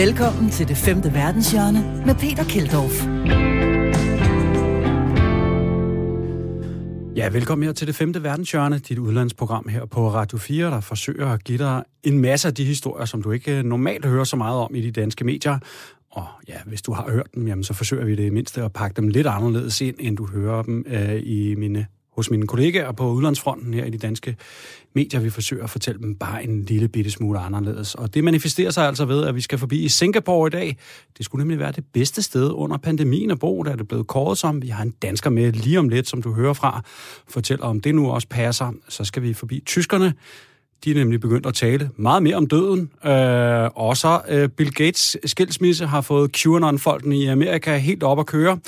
Velkommen til det femte verdenshjørne med Peter Keldorf. Ja, velkommen her til det femte verdenshjørne, dit udlandsprogram her på Radio 4, der forsøger at give dig en masse af de historier, som du ikke øh, normalt hører så meget om i de danske medier. Og ja, hvis du har hørt dem, jamen, så forsøger vi det i mindste at pakke dem lidt anderledes ind, end du hører dem øh, i mine hos mine kollegaer på udlandsfronten her i de danske medier. Vi forsøger at fortælle dem bare en lille bitte smule anderledes. Og det manifesterer sig altså ved, at vi skal forbi i Singapore i dag. Det skulle nemlig være det bedste sted under pandemien at bo, der er det blevet kåret som. Vi har en dansker med lige om lidt, som du hører fra. Fortæller om det nu også passer. Så skal vi forbi tyskerne. De er nemlig begyndt at tale meget mere om døden. Øh, og så øh, Bill Gates skilsmisse har fået QAnon-folken i Amerika helt op at køre.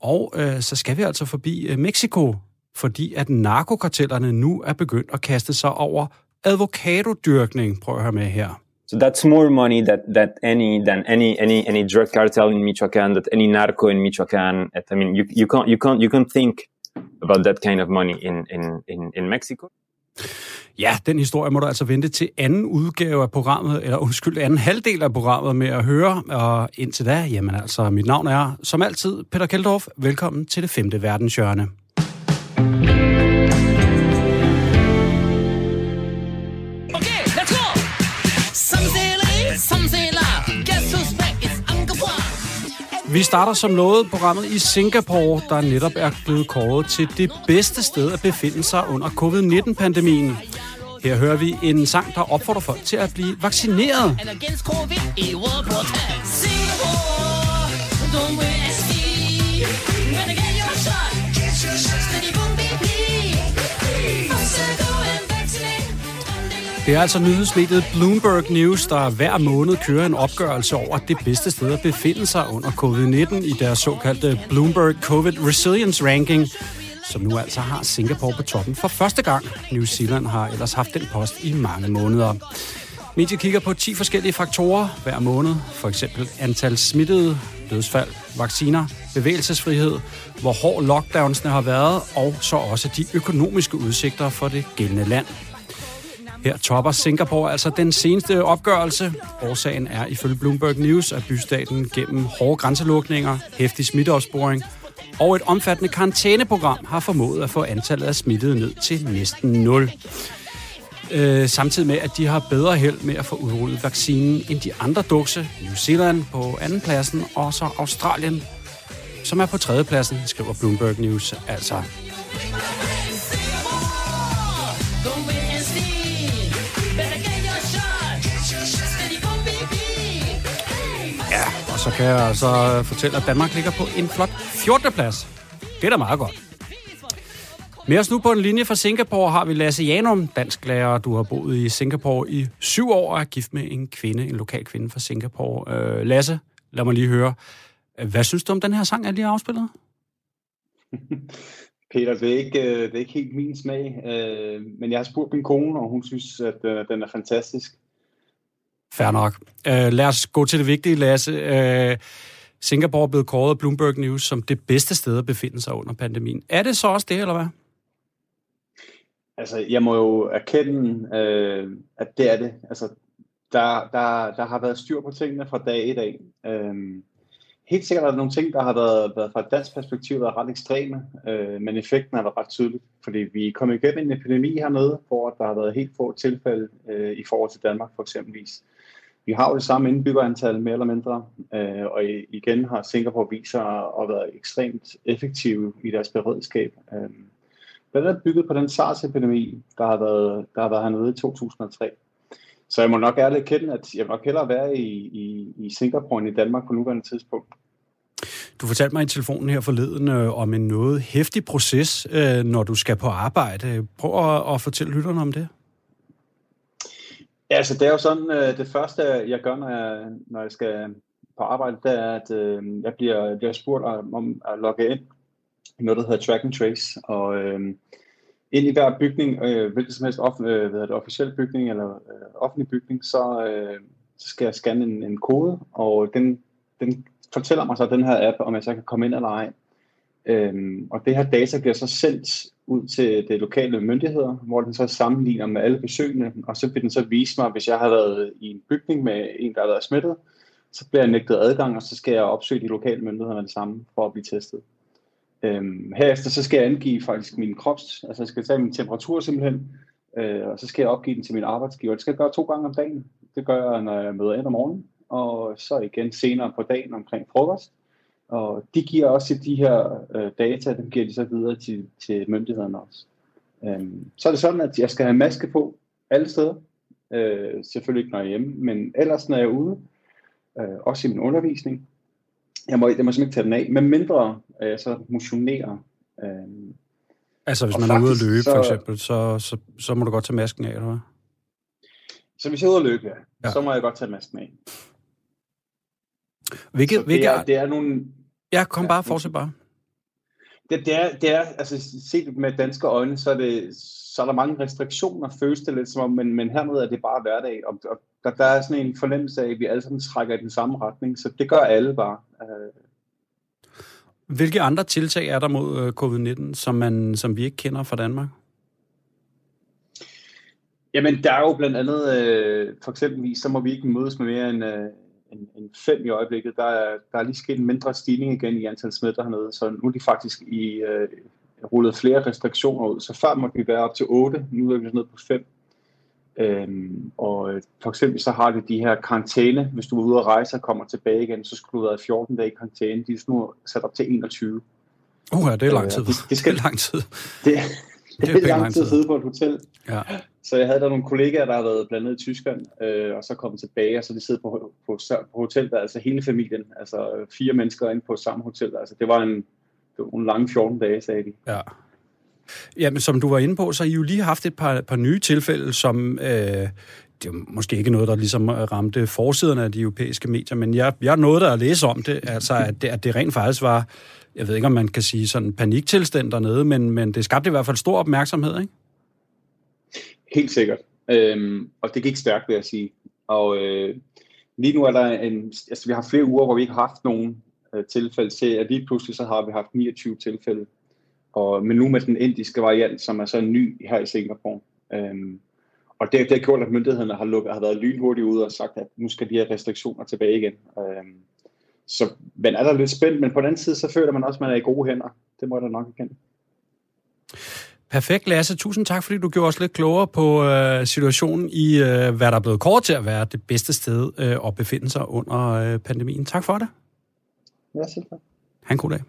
Og øh, så skal vi altså forbi øh, Mexico, fordi at narkokartellerne nu er begyndt at kaste sig over advokatodyrkning. Prøv at høre med her. So that's more money that, that any than any any any drug cartel in Michoacan, that any narco in Michoacan. I mean, you, you can't you can't you can't think about that kind of money in in in, in Mexico. Ja, den historie må du altså vente til anden udgave af programmet, eller undskyld, anden halvdel af programmet med at høre. Og indtil da, jamen altså, mit navn er som altid Peter Keldorf. Velkommen til det femte verdenshjørne. Vi starter som lovet programmet i Singapore, der netop er blevet kåret til det bedste sted at befinde sig under covid-19-pandemien. Her hører vi en sang, der opfordrer folk til at blive vaccineret. Det er altså nyhedsmediet Bloomberg News, der hver måned kører en opgørelse over det bedste sted at befinde sig under covid-19 i deres såkaldte Bloomberg COVID Resilience Ranking, som nu altså har Singapore på toppen for første gang. New Zealand har ellers haft den post i mange måneder. Mediet kigger på 10 forskellige faktorer hver måned, for eksempel antal smittede, dødsfald, vacciner, bevægelsesfrihed, hvor hård lockdownsene har været, og så også de økonomiske udsigter for det gældende land. Her topper Singapore altså den seneste opgørelse. Årsagen er ifølge Bloomberg News, at bystaten gennem hårde grænselukninger, hæftig smitteopsporing og et omfattende karantæneprogram har formået at få antallet af smittede ned til næsten 0. Øh, samtidig med, at de har bedre held med at få udrullet vaccinen end de andre dukse. New Zealand på anden pladsen, og så Australien, som er på tredje pladsen, skriver Bloomberg News altså. Så kan jeg altså fortælle, at Danmark ligger på en flot 14. plads. Det er da meget godt. Med os nu på en linje fra Singapore har vi Lasse Janum, dansk lærer. Du har boet i Singapore i syv år og er gift med en kvinde, en lokal kvinde fra Singapore. Øh, Lasse, lad mig lige høre. Hvad synes du om den her sang, jeg lige har afspillet? Peter, det er, ikke, øh, det er ikke helt min smag, øh, men jeg har spurgt min kone, og hun synes, at øh, den er fantastisk. Fair nok. Uh, lad os gå til det vigtige, Lasse. Uh, Singapore er blevet kåret af Bloomberg News som det bedste sted at befinde sig under pandemien. Er det så også det, eller hvad? Altså, jeg må jo erkende, øh, at det er det. Altså, der, der, der har været styr på tingene fra dag i dag. Øh, helt sikkert er der nogle ting, der har været, været fra et dansk perspektiv været ret ekstreme, øh, men effekten har været ret tydelig, fordi vi er kommet igennem en epidemi hernede, hvor der har været helt få tilfælde øh, i forhold til Danmark for eksempelvis. Vi har jo det samme indbyggerantal, mere eller mindre, øh, og igen har Singapore vist sig at være ekstremt effektive i deres beredskab. Øh, blandt andet bygget på den SARS-epidemi, der har været, der har været hernede i 2003. Så jeg må nok ærligt kende, at jeg må nok hellere være i, i, i Singapore end i Danmark på nuværende tidspunkt. Du fortalte mig i telefonen her forleden øh, om en noget hæftig proces, øh, når du skal på arbejde. Prøv at, at fortælle lytterne om det. Ja, altså det er jo sådan, øh, det første jeg gør, når jeg, når jeg skal på arbejde, det er, at øh, jeg bliver, bliver spurgt om at logge ind i noget, der hedder Track and Trace. Og øh, ind i hver bygning, øh, hvilket som helst off, øh, hvad det, officiel bygning eller øh, offentlig bygning, så, øh, så skal jeg scanne en, en kode, og den, den fortæller mig så den her app, om jeg så kan komme ind eller ej. Øhm, og det her data bliver så sendt ud til det lokale myndigheder, hvor den så sammenligner med alle besøgende, og så vil den så vise mig, hvis jeg har været i en bygning med en, der har været smittet, så bliver jeg nægtet adgang, og så skal jeg opsøge de lokale myndigheder med det samme for at blive testet. Øhm, herefter så skal jeg angive faktisk min krops, altså jeg skal tage min temperatur simpelthen, øh, og så skal jeg opgive den til min arbejdsgiver. Det skal jeg gøre to gange om dagen. Det gør jeg, når jeg møder ind om morgenen, og så igen senere på dagen omkring frokost. Og de giver også de her øh, data, dem giver de så videre til, til myndighederne også. Øhm, så er det sådan, at jeg skal have maske på alle steder. Øh, selvfølgelig ikke, når jeg er hjemme, men ellers, når jeg er ude, øh, også i min undervisning, jeg må, jeg må simpelthen ikke tage den af, men mindre øh, så motionere. Øh, altså hvis man er ude at løbe, så, for eksempel, så, så, så må du godt tage masken af, eller hvad? Så hvis jeg er ude at løbe, ja, ja. så må jeg godt tage masken af. Hvilket, det, hvilket, er, det er nogle... Ja, kom ja, bare, fortsæt bare. Det, det, er, det er, altså set med danske øjne, så er, det, så er der mange restriktioner, føles det lidt som om, men, men hernede er det bare hverdag, og, og der, der er sådan en fornemmelse af, at vi alle sammen trækker i den samme retning, så det gør alle bare. Øh. Hvilke andre tiltag er der mod øh, covid-19, som, man, som vi ikke kender fra Danmark? Jamen, der er jo blandt andet, øh, for eksempelvis, så må vi ikke mødes med mere end, øh, en, en fem i øjeblikket. Der er, der er lige sket en mindre stigning igen i antal smitter hernede, så nu er de faktisk i øh, rullet flere restriktioner ud. Så før måtte vi være op til 8, nu er vi nede på 5. Øhm, og øh, for eksempel så har de de her karantæne. Hvis du er ude og rejse og kommer tilbage igen, så skulle du være 14 dage i karantæne. De er nu sat op til 21. Uh, ja, det er lang tid. Øh, det, det, skal, det er lang tid. Det, det, er lang tid at sidde på et hotel. Ja. Så jeg havde der nogle kollegaer, der har været blandet i Tyskland, øh, og så kommet tilbage, og så de sidder på, på, på hotel, der, altså hele familien, altså fire mennesker inde på samme hotel. Altså det var en, det var en lang 14 dage, sagde de. Ja. Jamen, som du var inde på, så har I jo lige haft et par, par nye tilfælde, som... Øh, det er måske ikke noget, der ligesom ramte forsiderne af de europæiske medier, men jeg, jeg nåede at læse om det, altså at det, at det rent faktisk var, jeg ved ikke, om man kan sige sådan paniktilstand dernede, men, men det skabte i hvert fald stor opmærksomhed, ikke? Helt sikkert. Øhm, og det gik stærkt, vil jeg sige. Og øh, lige nu er der en, altså vi har flere uger, hvor vi ikke har haft nogen øh, tilfælde til, at lige pludselig så har vi haft 29 tilfælde og, men nu med den indiske variant, som er så ny her i Singapore. Øhm, og det, det har gjort, at myndighederne har, lukket, har været lynhurtigt ude og sagt, at nu skal de her restriktioner tilbage igen. Øhm, så man er der lidt spændt, men på den anden side, så føler man også, at man er i gode hænder. Det må jeg da nok erkende. Perfekt, Lasse. Tusind tak, fordi du gjorde os lidt klogere på øh, situationen i, øh, hvad der er blevet kort til at være det bedste sted øh, at befinde sig under øh, pandemien. Tak for det. Ja, selv tak. Ha' en god dag.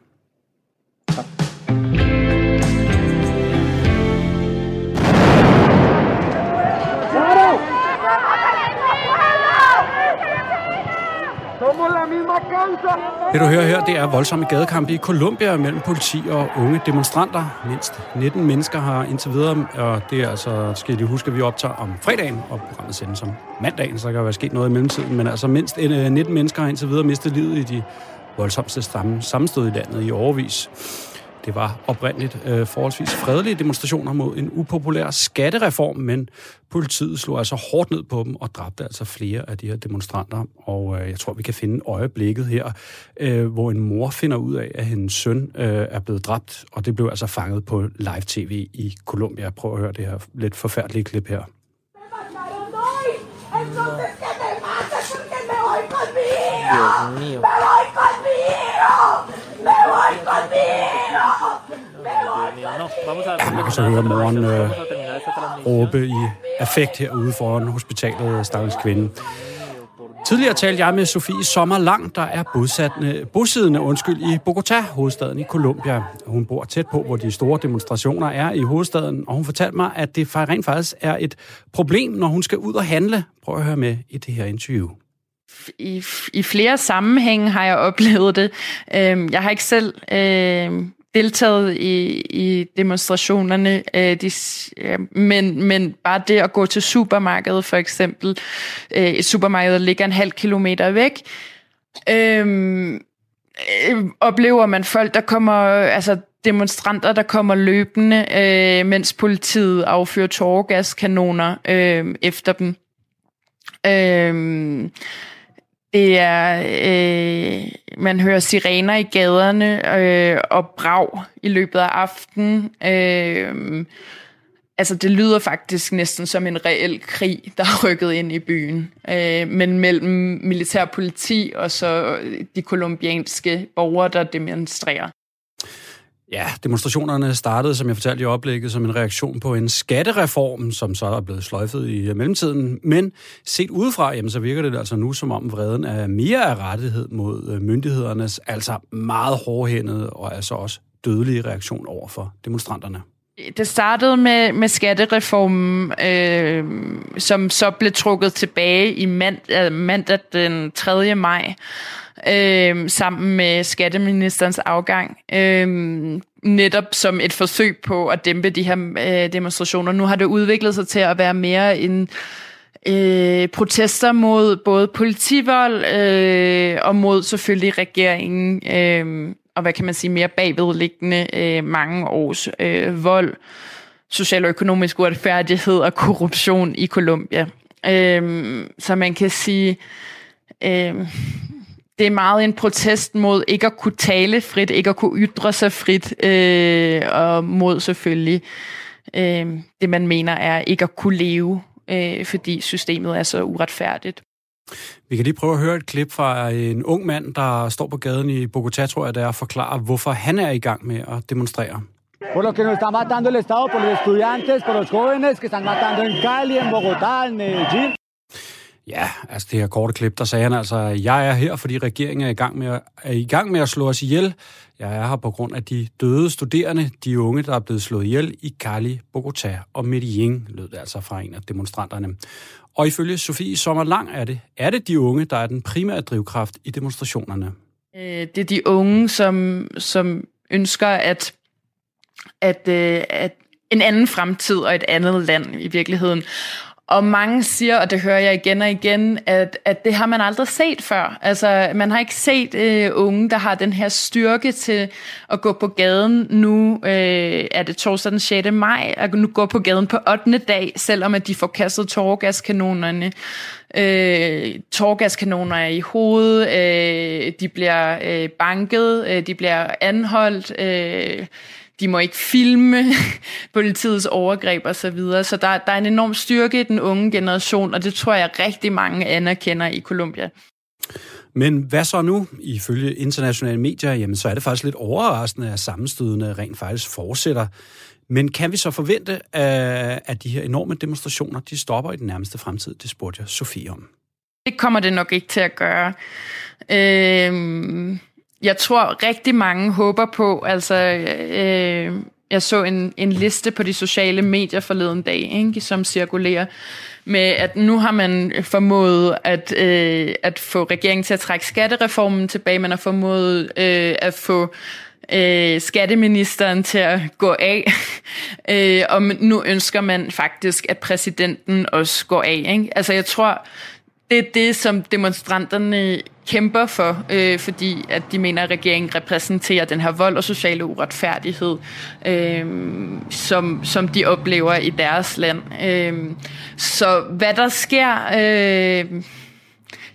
Det du hører her, det er voldsomme gadekampe i Colombia mellem politi og unge demonstranter. Mindst 19 mennesker har indtil videre, og det er altså, skal I huske, at vi optager om fredagen, og programmet sendes om mandagen, så der kan være sket noget i mellemtiden, men altså mindst øh, 19 mennesker har indtil videre mistet livet i de voldsomste sammenstød i landet i overvis. Det var oprindeligt øh, forholdsvis fredelige demonstrationer mod en upopulær skattereform, men politiet slog altså hårdt ned på dem og dræbte altså flere af de her demonstranter. Og øh, jeg tror, vi kan finde øjeblikket her, øh, hvor en mor finder ud af, at hendes søn øh, er blevet dræbt, og det blev altså fanget på live-tv i Colombia. Prøv at høre det her lidt forfærdelige klip her. Dios mío. ¡Me voy conmigo! ¡Me voy conmigo! ¡Me voy så høre moren øh, råbe i affekt herude foran hospitalet, stakkels kvinde. Tidligere talte jeg med Sofie Sommerlang, der er bosiddende, bosiddende undskyld, i Bogotá, hovedstaden i Colombia. Hun bor tæt på, hvor de store demonstrationer er i hovedstaden, og hun fortalte mig, at det rent faktisk er et problem, når hun skal ud og handle. Prøv at høre med i det her interview i, i flere sammenhænge har jeg oplevet det. Øh, jeg har ikke selv øh, deltaget i, i demonstrationerne, øh, de, ja, men, men bare det at gå til supermarkedet for eksempel, øh, et supermarked, der ligger en halv kilometer væk, øh, øh, oplever man folk, der kommer, altså demonstranter, der kommer løbende, øh, mens politiet affyrer tårgaskanoner øh, efter dem. Øh, det er, øh, man hører sirener i gaderne øh, og brag i løbet af aftenen. Øh, altså det lyder faktisk næsten som en reel krig, der er rykket ind i byen. Øh, men mellem militær politi og så de kolumbianske borgere, der demonstrerer. Ja, demonstrationerne startede, som jeg fortalte i oplægget, som en reaktion på en skattereform, som så er blevet sløjfet i øh, mellemtiden. Men set udefra, jamen, så virker det altså nu, som om vreden er mere af rettighed mod øh, myndighedernes, altså meget hårdhændede og altså også dødelige reaktion over for demonstranterne. Det startede med, med skattereformen, øh, som så blev trukket tilbage i mand, øh, mandag den 3. maj øh, sammen med skatteministerens afgang, øh, netop som et forsøg på at dæmpe de her øh, demonstrationer. Nu har det udviklet sig til at være mere en øh, protester mod både politivold øh, og mod selvfølgelig regeringen, øh, og hvad kan man sige, mere bagvedliggende øh, mange års øh, vold, social og økonomisk uretfærdighed og korruption i Colombia. Øh, så man kan sige, øh, det er meget en protest mod ikke at kunne tale frit, ikke at kunne ytre sig frit, øh, og mod selvfølgelig øh, det, man mener er ikke at kunne leve, øh, fordi systemet er så uretfærdigt. Vi kan lige prøve at høre et klip fra en ung mand, der står på gaden i Bogotá, tror jeg, der og forklarer, hvorfor han er i gang med at demonstrere. Por lo que nos está matando el Estado, por los estudiantes, por los jóvenes que están matando en Cali, en Bogotá, en Medellín. Ja, altså det her korte klip, der sagde han altså, jeg er her, fordi regeringen er i gang med at, er i gang med at slå os ihjel. Jeg er her på grund af de døde studerende, de unge, der er blevet slået ihjel i Cali, Bogotá og Medellin, lød det altså fra en af demonstranterne. Og ifølge Sofie Sommerlang er det, er det de unge, der er den primære drivkraft i demonstrationerne. Øh, det er de unge, som, som ønsker at, at, øh, at en anden fremtid og et andet land i virkeligheden. Og mange siger, og det hører jeg igen og igen, at, at det har man aldrig set før. Altså, man har ikke set øh, unge, der har den her styrke til at gå på gaden. Nu øh, er det torsdag den 6. maj, at nu gå på gaden på 8. dag, selvom at de får kastet tårgaskanonerne. Øh, tårgaskanoner er i hovedet, øh, de bliver øh, banket, øh, de bliver anholdt, øh, de må ikke filme politiets overgreb og så videre. Så der, der er en enorm styrke i den unge generation, og det tror jeg rigtig mange anerkender i Colombia. Men hvad så nu? Ifølge internationale medier, jamen, så er det faktisk lidt overraskende, at sammenstødene rent faktisk fortsætter. Men kan vi så forvente, at de her enorme demonstrationer, de stopper i den nærmeste fremtid? Det spurgte jeg Sofie om. Det kommer det nok ikke til at gøre. Øh jeg tror rigtig mange håber på, altså øh, jeg så en, en liste på de sociale medier forleden dag, ikke, som cirkulerer med, at nu har man formået at, øh, at få regeringen til at trække skattereformen tilbage, man har formået øh, at få øh, skatteministeren til at gå af, øh, og nu ønsker man faktisk, at præsidenten også går af. Ikke? Altså jeg tror, det er det, som demonstranterne kæmper for, øh, fordi at de mener, at regeringen repræsenterer den her vold og sociale uretfærdighed, øh, som, som de oplever i deres land. Øh, så hvad der sker... Øh,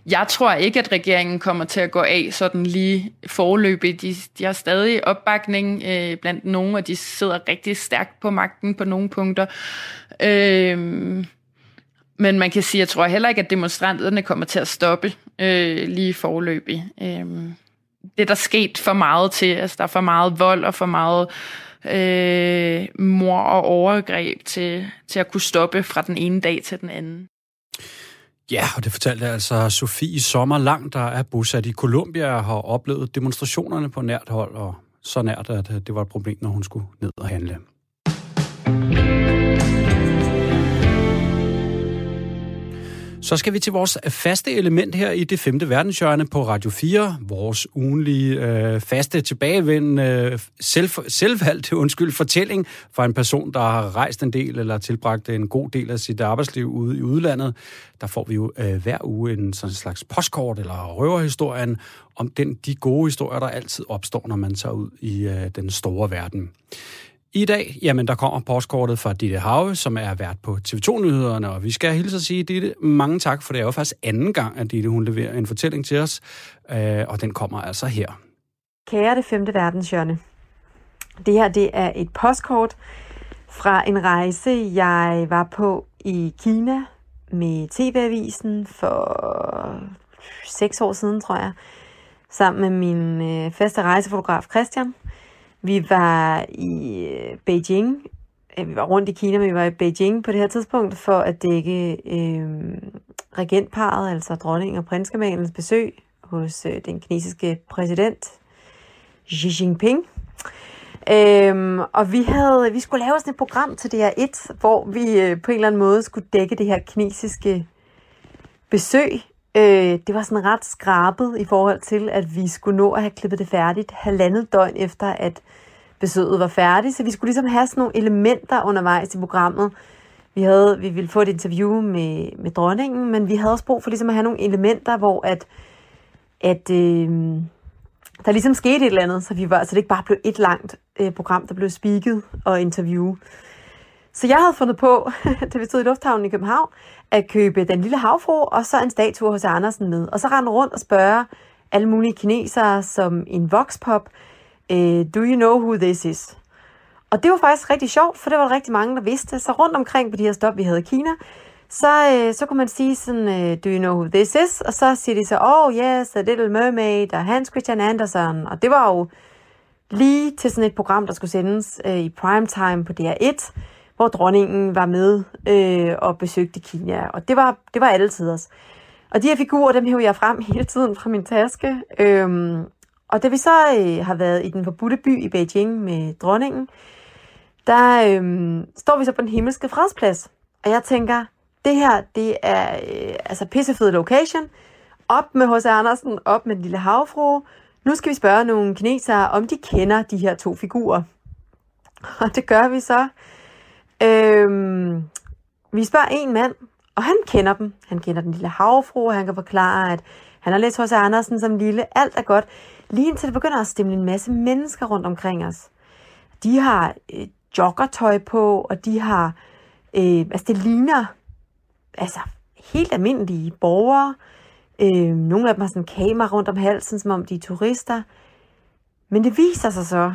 jeg tror ikke, at regeringen kommer til at gå af sådan lige forløbig. De, de har stadig opbakning øh, blandt nogen, og de sidder rigtig stærkt på magten på nogle punkter. Øh, men man kan sige, jeg tror heller ikke, at demonstranterne kommer til at stoppe øh, lige forløbig. Øh, det er der sket for meget til. Altså, der er for meget vold og for meget øh, mor og overgreb til, til at kunne stoppe fra den ene dag til den anden. Ja, og det fortalte altså Sofie Sommer Lang, der er bosat i Colombia og har oplevet demonstrationerne på nært hold, og så nært, at det var et problem, når hun skulle ned og handle. Så skal vi til vores faste element her i det femte verdenshjørne på Radio 4. Vores ugenlige øh, faste tilbagevendende øh, selv, selvvalgte undskyld, fortælling fra en person, der har rejst en del eller tilbragt en god del af sit arbejdsliv ude i udlandet. Der får vi jo øh, hver uge en sådan slags postkort eller røverhistorien om den, de gode historier, der altid opstår, når man tager ud i øh, den store verden. I dag, jamen, der kommer postkortet fra Ditte Have, som er vært på TV2-nyhederne, og vi skal hilse at sige, Ditte, mange tak, for det er jo faktisk anden gang, at Ditte, hun leverer en fortælling til os, øh, og den kommer altså her. Kære det femte verdenshjørne. Det her, det er et postkort fra en rejse, jeg var på i Kina med TV-avisen for seks år siden, tror jeg, sammen med min øh, faste rejsefotograf Christian. Vi var i øh, Beijing. Øh, vi var rundt i Kina, men vi var i Beijing på det her tidspunkt for at dække øh, regentparet, altså dronning og prinskemalens besøg hos øh, den kinesiske præsident Xi Jinping. Øhm, og vi havde, vi skulle lave sådan et program til DR1, hvor vi øh, på en eller anden måde skulle dække det her kinesiske besøg. Øh, det var sådan ret skrabet i forhold til, at vi skulle nå at have klippet det færdigt halvandet døgn efter, at besøget var færdigt. Så vi skulle ligesom have sådan nogle elementer undervejs i programmet. Vi, havde, vi ville få et interview med, med dronningen, men vi havde også brug for ligesom at have nogle elementer, hvor at, at øh, der ligesom skete et eller andet, så, vi var, så det ikke bare blev et langt øh, program, der blev speaket og interview. Så jeg havde fundet på, da vi stod i lufthavnen i København, at købe den lille havfru, og så en statue hos Andersen med. Og så rende rundt og spørge alle mulige kinesere som en voxpop, øh, do you know who this is? Og det var faktisk rigtig sjovt, for det var der rigtig mange, der vidste. Så rundt omkring på de her stop, vi havde i Kina, så, øh, så kunne man sige sådan, øh, do you know who this is? Og så siger de så, oh yes, A Little Mermaid og Hans Christian Andersen. Og det var jo lige til sådan et program, der skulle sendes øh, i primetime på DR1, hvor dronningen var med øh, og besøgte Kina. Og det var, det var altid os. Og de her figurer, dem hævde jeg frem hele tiden fra min taske. Øhm, og da vi så øh, har været i den forbudte by i Beijing med dronningen, der øh, står vi så på den himmelske fredsplads. Og jeg tænker, det her, det er øh, altså pissefed location. Op med H.C. Andersen, op med den lille havfru. Nu skal vi spørge nogle kinesere, om de kender de her to figurer. Og det gør vi så. Øhm, vi spørger en mand, og han kender dem. Han kender den lille havfru, og han kan forklare, at han har læst hos Andersen som lille. Alt er godt. Lige indtil det begynder at stemme en masse mennesker rundt omkring os. De har øh, joggertøj på, og de har... Øh, altså, det ligner altså, helt almindelige borgere. Øh, nogle af dem har sådan en kamera rundt om halsen, som om de er turister. Men det viser sig så,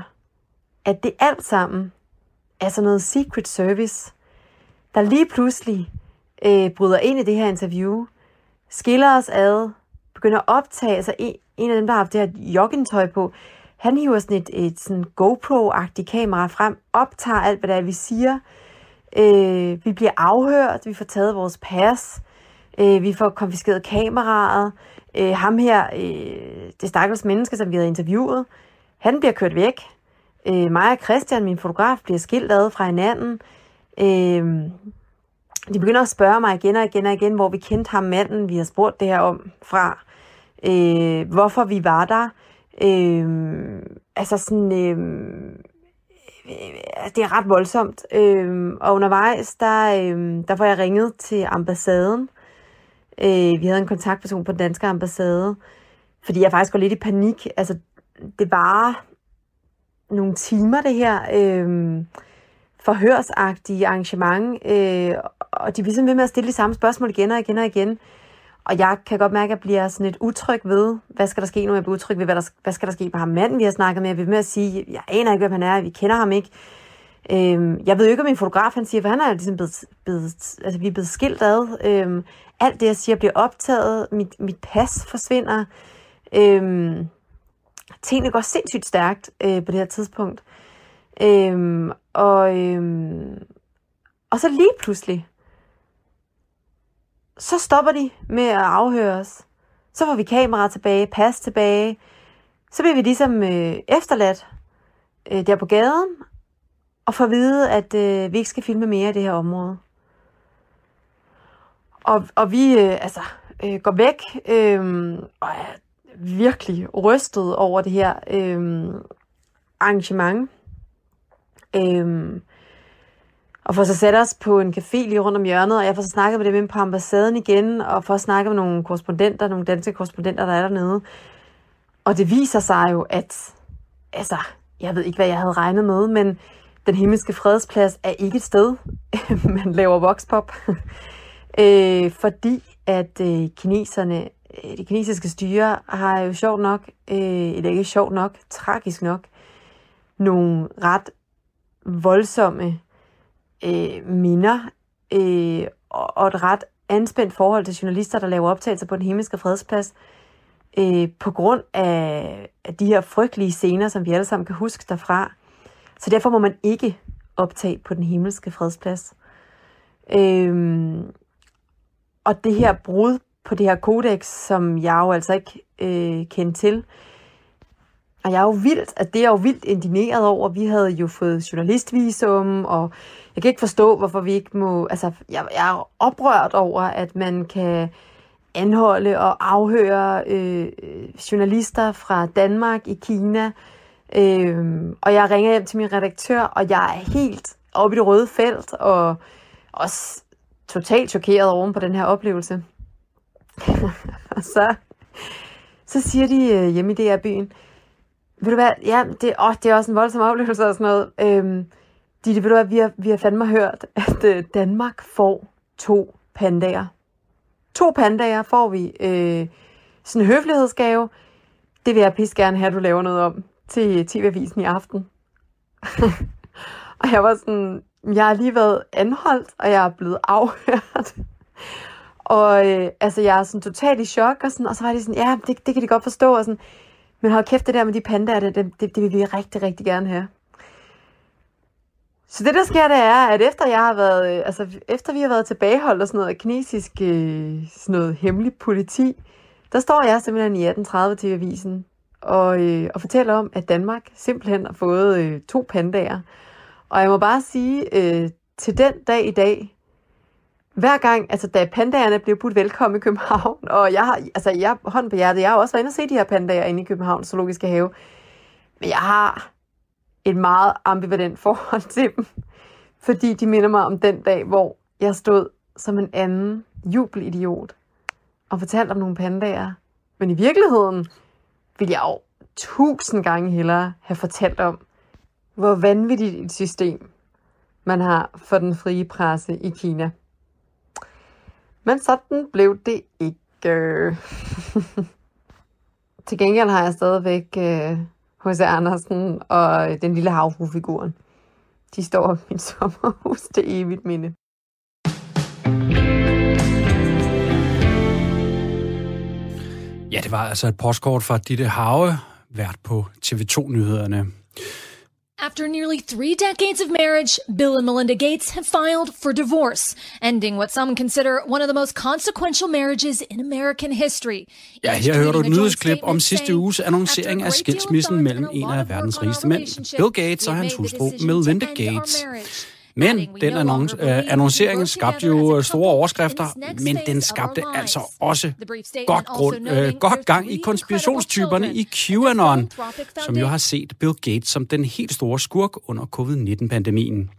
at det alt sammen er sådan noget secret service, der lige pludselig øh, bryder ind i det her interview, skiller os ad, begynder at optage, altså en, en af dem, der har haft det her joggingtøj på, han hiver sådan et, et sådan GoPro-agtigt kamera frem, optager alt, hvad der er, vi siger. Øh, vi bliver afhørt, vi får taget vores pas, øh, vi får konfiskeret kameraet. Øh, ham her, øh, det stakkels menneske, som vi havde interviewet, han bliver kørt væk. Øh, mig og Christian, min fotograf, bliver skilt ad fra hinanden. Øh, de begynder at spørge mig igen og igen og igen, hvor vi kendte ham manden, vi har spurgt det her om fra. Øh, hvorfor vi var der. Øh, altså sådan... Øh, øh det er ret voldsomt. Øhm, og undervejs, der, øhm, der får jeg ringet til ambassaden. Øh, vi havde en kontaktperson på den danske ambassade, fordi jeg faktisk går lidt i panik. Altså, det var nogle timer, det her øh, forhørsagtige arrangement, øh, og de bliver simpelthen ved med at stille de samme spørgsmål igen og igen og igen. Og jeg kan godt mærke, at jeg bliver sådan lidt utryg ved, hvad skal der ske nu? Jeg bliver utryg ved, hvad, der, hvad skal der ske med ham manden, vi har snakket med. Jeg vil med at sige, jeg aner ikke, hvem han er, vi kender ham ikke. Øhm, jeg ved jo ikke, om min fotograf han siger, for han er ligesom blevet, blevet, altså, vi er blevet skilt ad. Øhm, alt det, jeg siger, bliver optaget. Mit, mit pas forsvinder. Øhm, tingene går sindssygt stærkt øh, på det her tidspunkt. Øhm, og, øhm, og så lige pludselig, så stopper de med at afhøre os. Så får vi kamera tilbage, pas tilbage. Så bliver vi ligesom øh, efterladt øh, der på gaden, og får at vide, at øh, vi ikke skal filme mere i det her område. Og, og vi øh, altså, øh, går væk øh, og er virkelig rystet over det her øh, arrangement. Øh, og får så sat os på en café lige rundt om hjørnet, og jeg får så snakket med dem på ambassaden igen, og får snakket med nogle korrespondenter, nogle danske korrespondenter, der er dernede. Og det viser sig jo, at altså, jeg ved ikke, hvad jeg havde regnet med, men den himmelske fredsplads er ikke et sted, man laver voxpop. øh, fordi at øh, kineserne, det de kinesiske styre har jo sjovt nok, øh, eller ikke sjovt nok, tragisk nok, nogle ret voldsomme øh, minder øh, og et ret anspændt forhold til journalister, der laver optagelser på den himmelske fredsplads, øh, på grund af, af de her frygtelige scener, som vi alle sammen kan huske derfra. Så derfor må man ikke optage på den himmelske fredsplads. Øh, og det her brud på det her kodex, som jeg jo altså ikke øh, kendte til, og jeg er jo vildt, at det er jo vildt indineret over. Vi havde jo fået journalistvisum, og jeg kan ikke forstå, hvorfor vi ikke må... Altså, jeg, jeg er oprørt over, at man kan anholde og afhøre øh, journalister fra Danmark i Kina. Øh, og jeg ringer hjem til min redaktør, og jeg er helt oppe i det røde felt, og også totalt chokeret oven på den her oplevelse. og så, så siger de øh, hjemme i DR-byen, ved du hvad, ja, det, åh, det er også en voldsom oplevelse og sådan noget. Øhm, Ditte, ved du hvad, vi har, vi har fandme hørt, at øh, Danmark får to pandager. To pandager får vi. Øh, sådan en høflighedsgave. Det vil jeg pisse gerne have, at du laver noget om til TV-avisen i aften. og jeg var sådan, jeg har lige været anholdt, og jeg er blevet afhørt og øh, altså, jeg er sådan totalt i chok, og, sådan, og så var de sådan, ja, det, det kan de godt forstå, og sådan, men hold kæft, det der med de pandaer, det, det, det vil vi rigtig, rigtig gerne have. Så det, der sker, det er, at efter jeg har været, øh, altså efter vi har været tilbageholdt og sådan noget kinesisk, øh, sådan noget hemmelig politi, der står jeg simpelthen i 1830 til avisen og, øh, og fortæller om, at Danmark simpelthen har fået øh, to pandaer. Og jeg må bare sige, øh, til den dag i dag, hver gang, altså da pandaerne blev budt velkommen i København, og jeg har, altså jeg, hånd på hjertet, jeg har også været inde og se de her pandaer inde i København Zoologiske Have, men jeg har et meget ambivalent forhold til dem, fordi de minder mig om den dag, hvor jeg stod som en anden jubelidiot og fortalte om nogle pandaer. Men i virkeligheden ville jeg jo tusind gange hellere have fortalt om, hvor vanvittigt et system man har for den frie presse i Kina. Men sådan blev det ikke. Til gengæld har jeg stadigvæk H.C. Øh, Andersen og den lille havfrufiguren. De står i mit sommerhus til evigt minde. Ja, det var altså et postkort fra Ditte Have, vært på TV2-nyhederne. After nearly three decades of marriage, Bill and Melinda Gates have filed for divorce, ending what some consider one of the most consequential marriages in American history. Ja, her hører du et nyhedsklip om sidste uges annoncering af skilsmissen mellem en af verdens rigeste mænd, Bill Gates og hans hustru Melinda Gates. Men den annonce, øh, annoncering skabte jo øh, store overskrifter, men den skabte altså også godt, grund, øh, godt gang i konspirationstyperne i QAnon, som jo har set Bill Gates som den helt store skurk under covid-19-pandemien.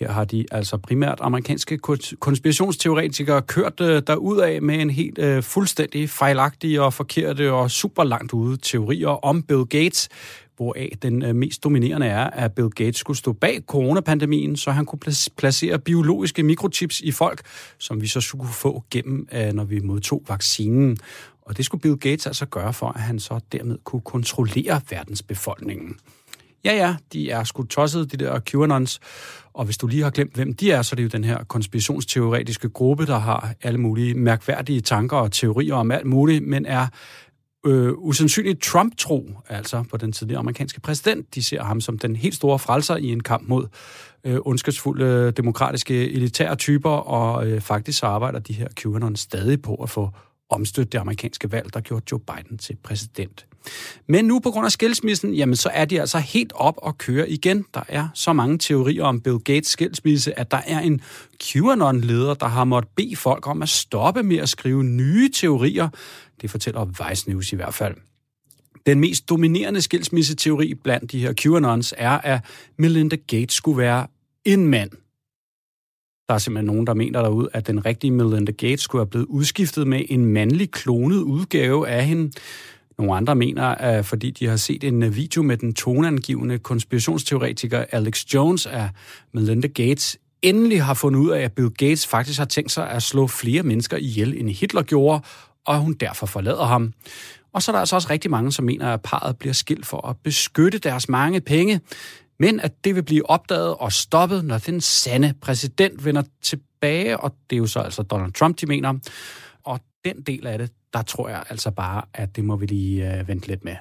Her har de altså primært amerikanske konspirationsteoretikere kørt øh, derud af med en helt øh, fuldstændig fejlagtig og forkerte og super langt ude teorier om Bill Gates, hvoraf den øh, mest dominerende er, at Bill Gates skulle stå bag coronapandemien, så han kunne placere biologiske mikrochips i folk, som vi så skulle få gennem, øh, når vi modtog vaccinen. Og det skulle Bill Gates altså gøre for, at han så dermed kunne kontrollere verdensbefolkningen. Ja, ja, de er sgu tosset, de der QAnons. Og hvis du lige har glemt, hvem de er, så er det jo den her konspirationsteoretiske gruppe, der har alle mulige mærkværdige tanker og teorier om alt muligt, men er øh, usandsynligt Trump-tro, altså på den tidligere amerikanske præsident. De ser ham som den helt store frelser i en kamp mod øh, ondskabsfulde demokratiske elitære typer, og øh, faktisk så arbejder de her QAnon stadig på at få omstødt det amerikanske valg, der gjorde Joe Biden til præsident. Men nu på grund af skilsmissen, jamen så er de altså helt op og køre igen. Der er så mange teorier om Bill Gates skilsmisse, at der er en QAnon-leder, der har måttet bede folk om at stoppe med at skrive nye teorier. Det fortæller Vice News i hvert fald. Den mest dominerende skilsmisseteori blandt de her QAnons er, at Melinda Gates skulle være en mand. Der er simpelthen nogen, der mener derude, at den rigtige Melinda Gates skulle have blevet udskiftet med en mandlig klonet udgave af hende. Nogle andre mener, at fordi de har set en video med den toneangivende konspirationsteoretiker Alex Jones, at Melinda Gates endelig har fundet ud af, at Bill Gates faktisk har tænkt sig at slå flere mennesker ihjel, end Hitler gjorde, og hun derfor forlader ham. Og så er der altså også rigtig mange, som mener, at parret bliver skilt for at beskytte deres mange penge. men at det vil blive opdaget og stoppet, når den sande præsident vender tilbage, og det er jo så altså Donald Trump, de mener. Og den del af det, der tror jeg altså bare, at det må vi lige øh, vente lidt med.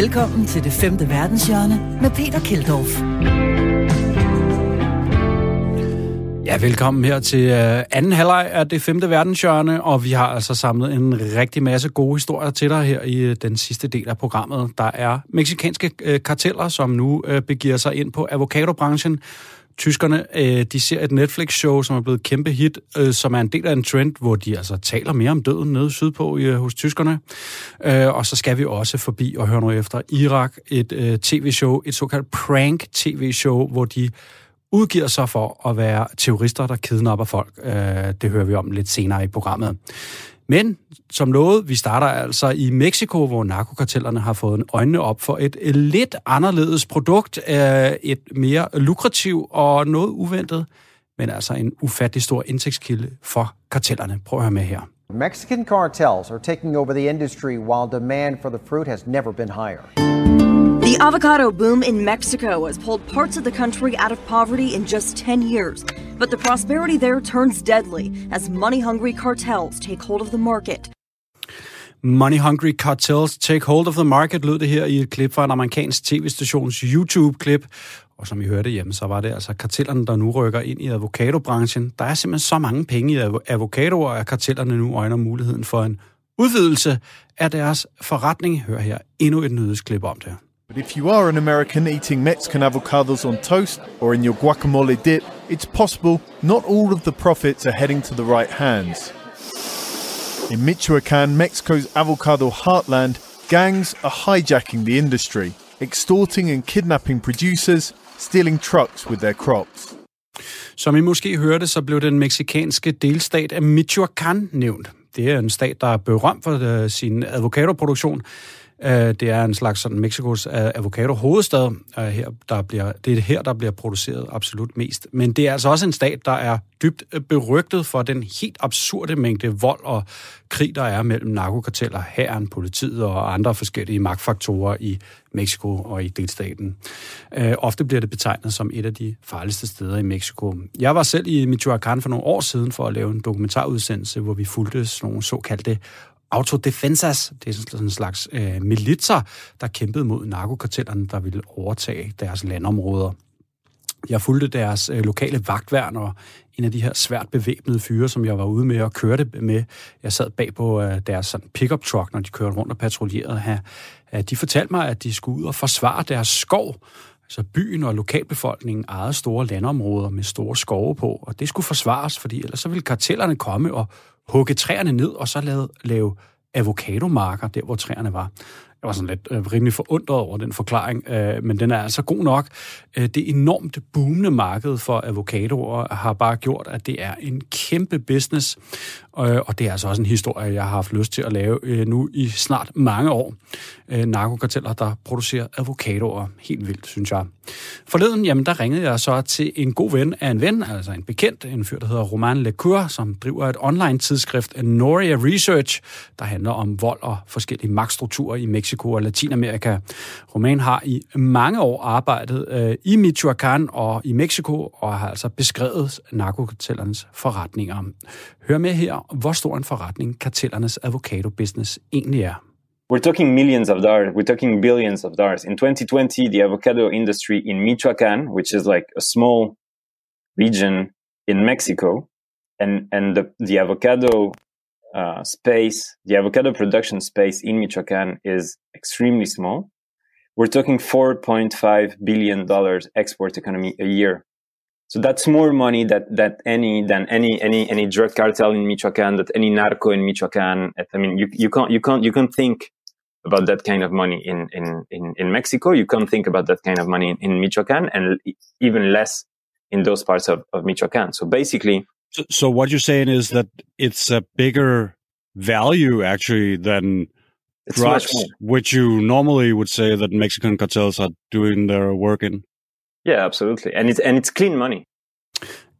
Velkommen til det femte verdenshjørne med Peter Kildorf. Ja, velkommen her til øh, anden halvleg af det femte verdenshjørne, og vi har altså samlet en rigtig masse gode historier til dig her i øh, den sidste del af programmet. Der er meksikanske øh, karteller, som nu begiver sig ind på avocadobranchen. Tyskerne, de ser et Netflix-show, som er blevet kæmpe hit, som er en del af en trend, hvor de altså taler mere om døden nede sydpå hos tyskerne. Og så skal vi også forbi og høre noget efter Irak, et tv-show, et såkaldt prank-tv-show, hvor de udgiver sig for at være terrorister, der kidnapper folk. Øh, det hører vi om lidt senere i programmet. Men som lovet, vi starter altså i Mexico, hvor narkokartellerne har fået en øjnene op for et lidt anderledes produkt, øh, et mere lukrativ og noget uventet, men altså en ufattelig stor indtægtskilde for kartellerne. Prøv at høre med her. Mexican cartels are taking over the industry while demand for the fruit has never been higher. The avocado boom in Mexico has pulled parts of the country out of poverty in just 10 years. But the prosperity there turns deadly as money hungry cartels take hold of the market. Money Hungry Cartels Take Hold of the Market lød det her i et klip fra en amerikansk tv-stations YouTube-klip. Og som I hørte hjemme, så var det altså kartellerne, der nu rykker ind i avocadobranchen. Der er simpelthen så mange penge i avocadoer, at kartellerne nu øjner muligheden for en udvidelse af deres forretning. Hør her endnu et nyhedsklip om det. But if you are an American eating Mexican avocados on toast or in your guacamole dip, it's possible not all of the profits are heading to the right hands. In Michoacan, Mexico's avocado heartland, gangs are hijacking the industry, extorting and kidnapping producers, stealing trucks with their crops. Som I måske hørte, så blev den meksikanske delstat af Michoacán nævnt. Det er en stat, der er berømt for uh, sin avocadoproduktion, Øh, Øh, det er en slags sådan Mexikos øh, avocado-hovedstad. Øh, her, der bliver, det er her, der bliver produceret absolut mest. Men det er altså også en stat, der er dybt berygtet for den helt absurde mængde vold og krig, der er mellem narkokarteller, hæren, politiet og andre forskellige magtfaktorer i Mexico og i delstaten. Øh, ofte bliver det betegnet som et af de farligste steder i Mexico. Jeg var selv i Michoacán for nogle år siden for at lave en dokumentarudsendelse, hvor vi fulgte sådan nogle såkaldte autodefensas, det er sådan en slags øh, militser, der kæmpede mod narkokartellerne, der ville overtage deres landområder. Jeg fulgte deres øh, lokale vagtværn og en af de her svært bevæbnede fyre, som jeg var ude med og kørte med. Jeg sad bag på øh, deres sådan, pickup truck, når de kørte rundt og patruljerede her. Øh, de fortalte mig, at de skulle ud og forsvare deres skov. Altså byen og lokalbefolkningen ejede store landområder med store skove på, og det skulle forsvares, fordi ellers så ville kartellerne komme og hugge træerne ned og så lave, lave avocadomarker, der hvor træerne var. Jeg var sådan lidt øh, rimelig forundret over den forklaring, øh, men den er altså god nok. Øh, det enormt boomende marked for avocadoer har bare gjort, at det er en kæmpe business, øh, og det er altså også en historie, jeg har haft lyst til at lave øh, nu i snart mange år. Øh, narkokarteller, der producerer avocadoer. Helt vildt, synes jeg. Forleden, jamen, der ringede jeg så til en god ven af en ven, altså en bekendt, en fyr, der hedder Roman Lecour, som driver et online tidsskrift, Noria Research, der handler om vold og forskellige magtstrukturer i Mexico og Latinamerika. Roman har i mange år arbejdet øh, i Michoacán og i Mexico, og har altså beskrevet narkokartellernes forretninger. Hør med her, hvor stor en forretning kartellernes avocado-business egentlig er. We're talking millions of dollars. We're talking billions of dollars. In 2020, the avocado industry in Michoacan, which is like a small region in Mexico, and and the the avocado uh, space, the avocado production space in Michoacan is extremely small. We're talking 4.5 billion dollars export economy a year. So that's more money that that any than any any any drug cartel in Michoacan, that any narco in Michoacan. I mean, you you can't you can't you can't think about that kind of money in in in, in Mexico. You can't think about that kind of money in, in Michoacan, and even less in those parts of, of Michoacan. So basically, so, so what you're saying is that it's a bigger value actually than drugs, which you normally would say that Mexican cartels are doing their work in. Yeah, absolutely, and it's and it's clean money.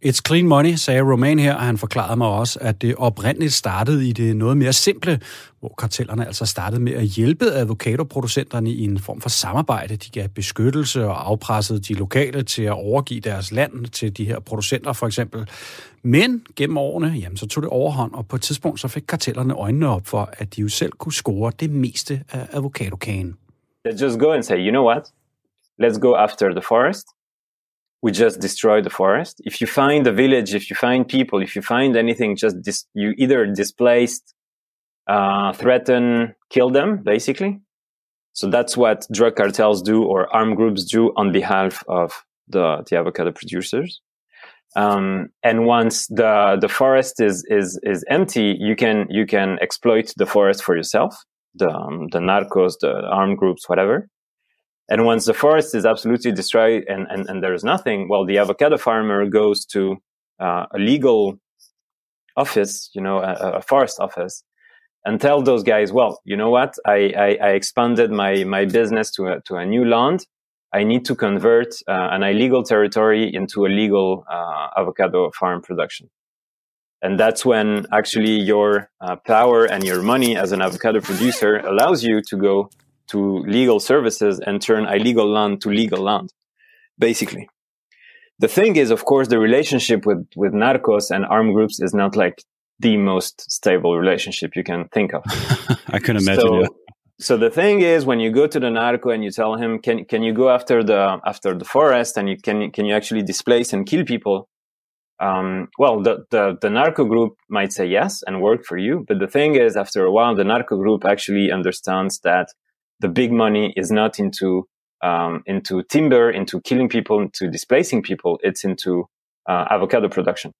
It's clean money, sagde Romain her, og han forklarede mig også, at det oprindeligt startede i det noget mere simple, hvor kartellerne altså startede med at hjælpe avocadoproducenterne i en form for samarbejde. De gav beskyttelse og afpressede de lokale til at overgive deres land til de her producenter for eksempel. Men gennem årene, jamen, så tog det overhånd, og på et tidspunkt så fik kartellerne øjnene op for, at de jo selv kunne score det meste af avocadokagen. Let's just go and say, you know what? Let's go after the forest we just destroy the forest. If you find a village, if you find people, if you find anything, just dis- you either displaced, uh, threaten, kill them, basically. So that's what drug cartels do or armed groups do on behalf of the, the avocado producers. Um, and once the, the forest is, is, is empty, you can, you can exploit the forest for yourself, the, um, the narcos, the armed groups, whatever. And once the forest is absolutely destroyed and, and, and there's nothing, well, the avocado farmer goes to uh, a legal office, you know, a, a, forest office, and tell those guys, well, you know what? I, I, I expanded my, my business to a, to a new land. I need to convert uh, an illegal territory into a legal uh, avocado farm production. And that's when actually your uh, power and your money as an avocado producer allows you to go to legal services and turn illegal land to legal land, basically. The thing is, of course, the relationship with, with narcos and armed groups is not like the most stable relationship you can think of. I can imagine. So, yeah. so the thing is, when you go to the narco and you tell him, "Can can you go after the after the forest and you can can you actually displace and kill people?" Um, well, the, the the narco group might say yes and work for you, but the thing is, after a while, the narco group actually understands that the big money is not into um, into timber, into killing people, into displacing people. It's into uh, avocado production.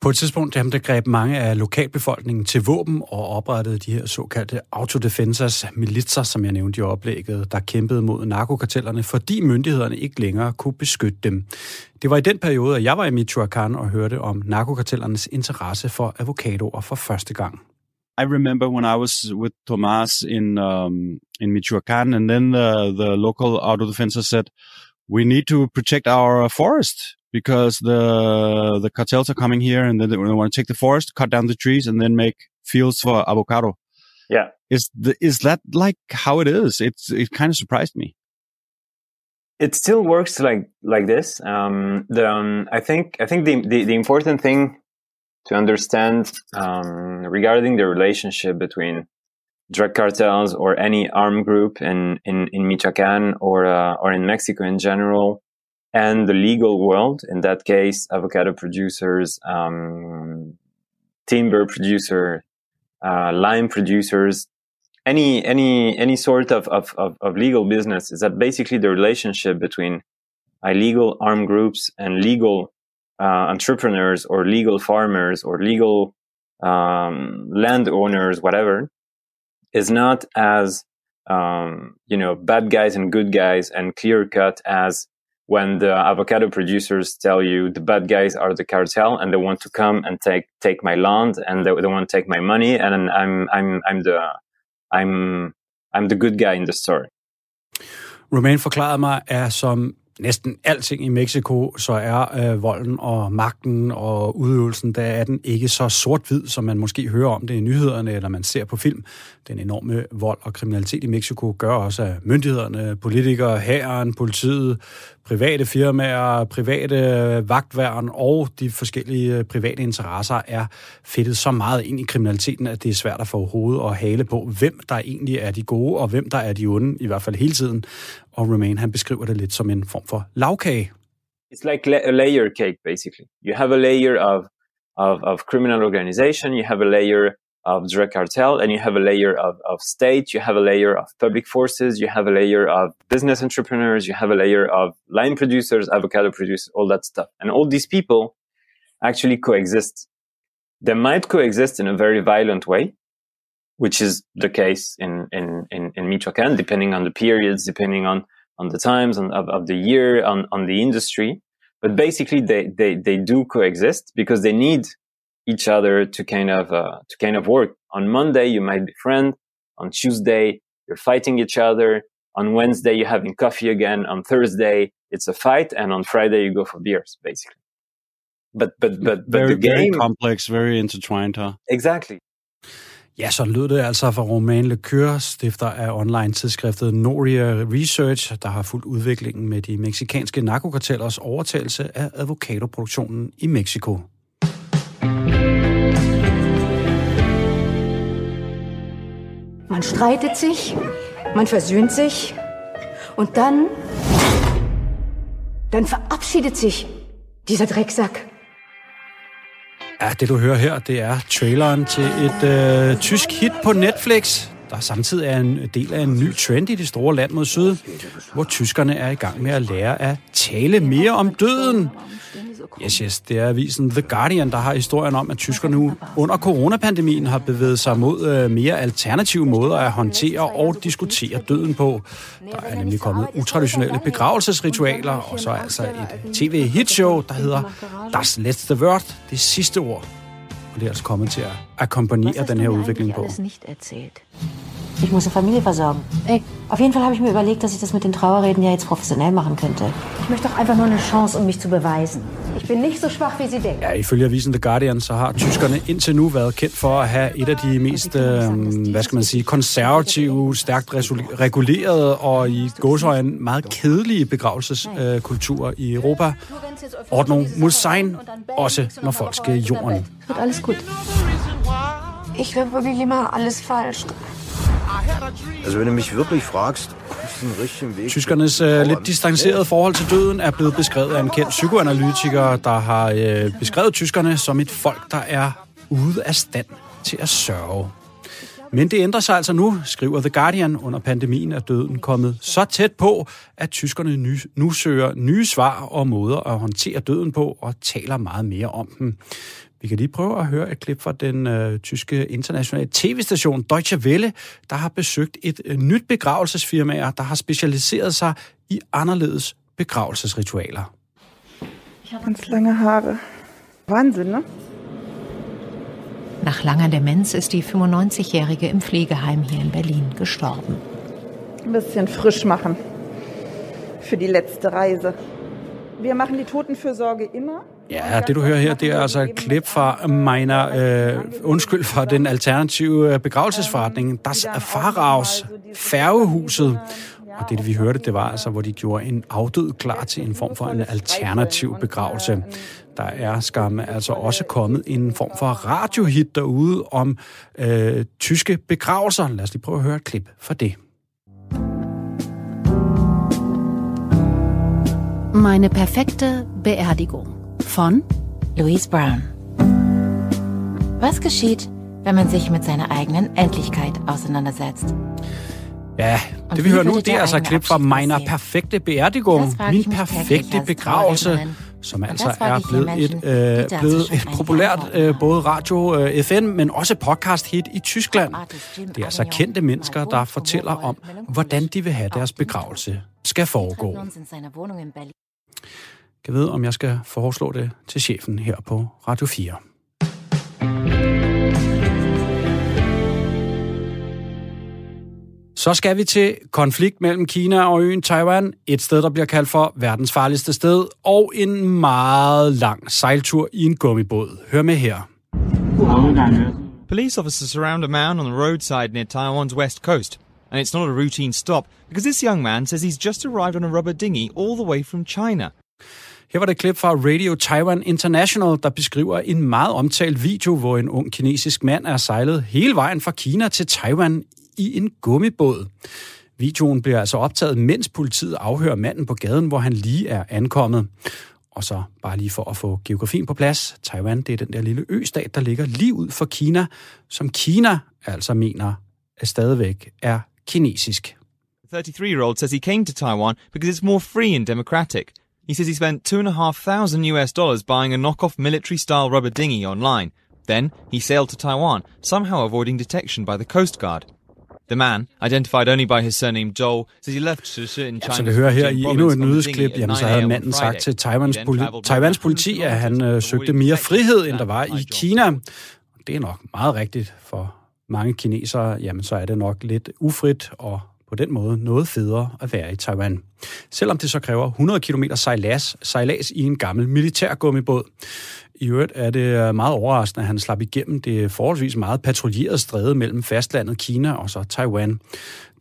På et tidspunkt jamen, der greb mange af lokalbefolkningen til våben og oprettede de her såkaldte autodefensers, militser, som jeg nævnte i oplægget, der kæmpede mod narkokartellerne, fordi myndighederne ikke længere kunne beskytte dem. Det var i den periode, at jeg var i Michoacán og hørte om narkokartellernes interesse for avocadoer for første gang. I remember when I was with Tomas in um, in Michoacan, and then the, the local auto defense said, "We need to protect our forest because the the cartels are coming here, and then they want to take the forest, cut down the trees, and then make fields for avocado." Yeah, is the, is that like how it is? It's it kind of surprised me. It still works like like this. Um, the um, I think I think the, the the important thing to understand um, regarding the relationship between drug cartels or any armed group in in, in Michoacan or uh, or in Mexico in general, and the legal world. In that case, avocado producers, um, timber producer, uh, lime producers, any any any sort of, of, of, of legal business is that basically the relationship between illegal armed groups and legal uh, entrepreneurs or legal farmers or legal um, landowners, whatever, is not as um, you know bad guys and good guys and clear cut as when the avocado producers tell you the bad guys are the cartel and they want to come and take take my land and they, they want to take my money and I'm I'm I'm the I'm I'm the good guy in the story. Romain forklarede mig, er som næsten alting i Mexico, så er øh, volden og magten og udøvelsen, der er den ikke så sort-hvid, som man måske hører om det i nyhederne, eller man ser på film. Den enorme vold og kriminalitet i Mexico gør også, at myndighederne, politikere, hæren, politiet, private firmaer, private vagtværn og de forskellige øh, private interesser er fedtet så meget ind i kriminaliteten, at det er svært at få hovedet og hale på, hvem der egentlig er de gode, og hvem der er de onde, i hvert fald hele tiden. Og Romain, han beskriver det lidt som en form for lavkage. It's like a layer cake, basically. You have a layer of, of, of criminal organization, you have a layer of drug cartel and you have a layer of, of state, you have a layer of public forces, you have a layer of business entrepreneurs, you have a layer of lime producers, avocado producers, all that stuff. And all these people actually coexist. They might coexist in a very violent way, which is the case in, in, in, in Michoacan, depending on the periods, depending on, on the times of, of the year, on, on the industry. But basically they, they, they do coexist because they need each other to kind of uh, to kind of work. On Monday, you might be friends. On Tuesday, you're fighting each other. On Wednesday, you're having coffee again. On Thursday, it's a fight, and on Friday, you go for beers, basically. but but but but very, the game very complex, very intertwined, huh? exactly. Ja, så lød det altså fra Romain Lecure, stifter af online-tidsskriftet Noria Research, der har fulgt udviklingen med de meksikanske narkokartellers overtagelse af advokatoproduktionen i Mexico. Man streitet sich, man versöhnt sich und dann, dann verabschiedet sich dieser Drecksack. Ja, det du hører her, det er traileren til et øh, tysk hit på Netflix, der samtidig er en del af en ny trend i det store land mod syd, hvor tyskerne er i gang med at lære at tale mere om døden. Yes, yes, det er avisen The Guardian, der har historien om, at tyskerne nu under coronapandemien har bevæget sig mod øh, mere alternative måder at håndtere og diskutere døden på. Der er nemlig kommet utraditionelle begravelsesritualer, og så altså et tv-hitshow, der hedder Das letzte Wort, det sidste ord. Er altså kommet til at akkompagnere den her udvikling på. nicht erzählt. Ich muss eine Familie versorgen. Ey, auf jeden Fall habe ich mir überlegt, dass ich das mit den Trauerreden ja jetzt professionell machen könnte. Ich möchte doch einfach nur eine Chance, um mich zu beweisen. Ich bin nicht so schwach, wie Sie denken. Ja, ifølge avisen The Guardian, så har tyskerne indtil nu været kendt for at have et af de mest, øh, hvad skal man sige, konservative, stærkt regulerede og i gåsøjne meget kedelige begravelseskulturer i Europa. Ordnung muss sein, også når folk skal i jorden. Alles gut. Ich höre wirklich immer alles falsch. Also wenn du mich wirklich fragst, den. Tyskernes øh, lidt distancerede forhold til døden er blevet beskrevet af en kendt psykoanalytiker, der har øh, beskrevet tyskerne som et folk, der er ude af stand til at sørge. Men det ændrer sig altså nu, skriver The Guardian. Under pandemien er døden kommet så tæt på, at tyskerne nu, nu søger nye svar og måder at håndtere døden på og taler meget mere om dem. Vi kan lige prøve at høre et klip fra den øh, tyske internationale tv-station Deutsche Welle, der har besøgt et øh, nyt begravelsesfirma, der har specialiseret sig i anderledes begravelsesritualer. Ich habe ganz lange Haare. Wahnsinn, ne? Nach langer Demenz ist die 95-Jährige im Pflegeheim hier in Berlin gestorben. Ein bisschen frisch machen. Für die letzte Reise. Wir machen die Totenfürsorge immer. Ja, det du hører her, det er altså et klip fra Meiner, øh, undskyld, fra den alternative øh, begravelsesforretning, Das Faraos, færgehuset. Og det, vi hørte, det var altså, hvor de gjorde en afdød klar til en form for en alternativ begravelse. Der er skam altså også kommet en form for radiohit derude om øh, tyske begravelser. Lad os lige prøve at høre et klip fra det. Meine perfekte Beerdigung von Louise Brown. Was geschieht, wenn man sich mit seiner eigenen Endlichkeit auseinandersetzt? Ja, det vi hører nu, det er altså klip fra Meiner perfekte Beerdigung, min perfekte begravelse, som altså er blevet et, øh, blevet et populært øh, både radio øh, FN, men også podcast hit i Tyskland. Det er altså kendte mennesker, der fortæller om, hvordan de vil have deres begravelse skal foregå. Jeg ved, om jeg skal foreslå det til chefen her på Radio 4. Så skal vi til konflikt mellem Kina og øen Taiwan, et sted, der bliver kaldt for verdens farligste sted, og en meget lang sejltur i en gummibåd. Hør med her. Police officers surround a man on the roadside near Taiwan's west coast. And it's not a routine stop, because this young man says he's just arrived on a rubber dinghy all the way from China. Her var det et klip fra Radio Taiwan International, der beskriver en meget omtalt video, hvor en ung kinesisk mand er sejlet hele vejen fra Kina til Taiwan i en gummibåd. Videoen bliver altså optaget, mens politiet afhører manden på gaden, hvor han lige er ankommet. Og så bare lige for at få geografien på plads. Taiwan, det er den der lille østat, der ligger lige ud for Kina, som Kina altså mener at stadigvæk er kinesisk. 33-year-old says he came to Taiwan because it's more free and democratic. He says he spent two and a half thousand US dollars buying a knockoff military-style rubber dinghy online. Then he sailed to Taiwan, somehow avoiding detection by the Coast Guard. The man, identified only by his surname Joel, says he left Shishi in Ja, så det hører her i endnu et nyhedsklip, jamen så 9 havde manden sagt til Taiwans, poli- Taiwans politi, at han øh, søgte mere frihed, end der var i Kina. Det er nok meget rigtigt for mange kinesere. Jamen så er det nok lidt ufrit og på den måde noget federe at være i Taiwan. Selvom det så kræver 100 km sejlads, sejlads i en gammel militærgummibåd. I øvrigt er det øh, meget overraskende, at han slap igennem det forholdsvis meget patruljerede stræde mellem fastlandet Kina og så Taiwan.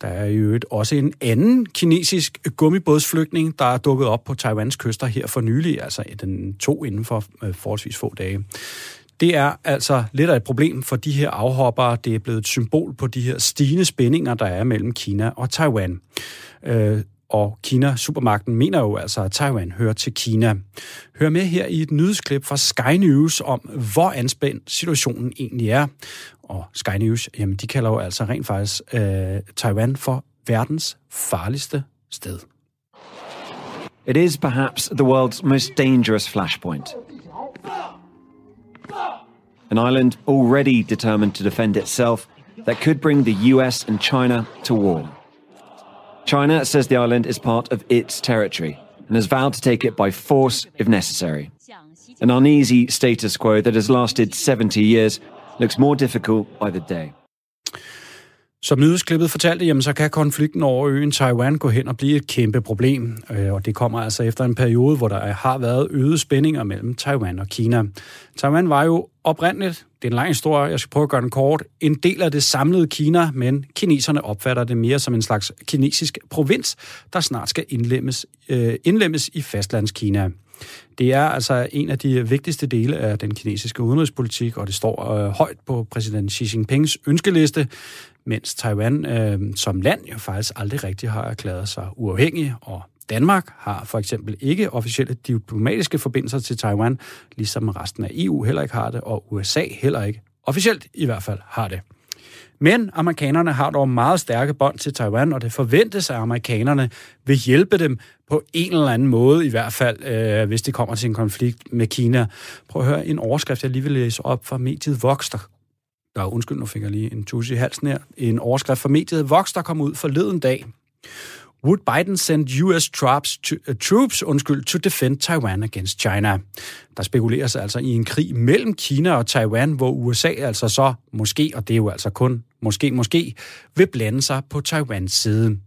Der er i øvrigt også en anden kinesisk gummibådsflygtning, der er dukket op på Taiwans kyster her for nylig, altså den to inden for øh, forholdsvis få dage. Det er altså lidt af et problem for de her afhoppere. Det er blevet et symbol på de her stigende spændinger, der er mellem Kina og Taiwan. Øh, og Kina, supermagten, mener jo altså, at Taiwan hører til Kina. Hør med her i et nyhedsklip fra Sky News om, hvor anspændt situationen egentlig er. Og Sky News, jamen de kalder jo altså rent faktisk øh, Taiwan for verdens farligste sted. It is perhaps the world's most dangerous flashpoint. An island already determined to defend itself that could bring the US and China to war. China says the island is part of its territory and has vowed to take it by force if necessary. An uneasy status quo that has lasted 70 years looks more difficult by the day. Som nyhedsklippet fortalte, jamen, så kan konflikten over øen Taiwan gå hen og blive et kæmpe problem. Øh, og det kommer altså efter en periode, hvor der har været øget spændinger mellem Taiwan og Kina. Taiwan var jo oprindeligt, det er en lang historie, jeg skal prøve at gøre den kort, en del af det samlede Kina, men kineserne opfatter det mere som en slags kinesisk provins, der snart skal indlemmes, øh, indlemmes i fastlandskina. Det er altså en af de vigtigste dele af den kinesiske udenrigspolitik, og det står øh, højt på præsident Xi Jinpings ønskeliste, mens Taiwan øh, som land jo faktisk aldrig rigtig har erklæret sig uafhængig, og Danmark har for eksempel ikke officielle diplomatiske forbindelser til Taiwan, ligesom resten af EU heller ikke har det, og USA heller ikke officielt i hvert fald har det. Men amerikanerne har dog meget stærke bånd til Taiwan, og det forventes, at amerikanerne vil hjælpe dem på en eller anden måde, i hvert fald, øh, hvis det kommer til en konflikt med Kina. Prøv at høre en overskrift, jeg lige vil læse op fra mediet Vox, der der er undskyld, nu fik jeg lige en tusse i halsen her. En overskrift fra mediet Vox, der kom ud forleden dag. Would Biden send US troops, to, uh, troops undskyld, to defend Taiwan against China? Der spekuleres altså i en krig mellem Kina og Taiwan, hvor USA altså så måske, og det er jo altså kun måske, måske, vil blande sig på Taiwans side.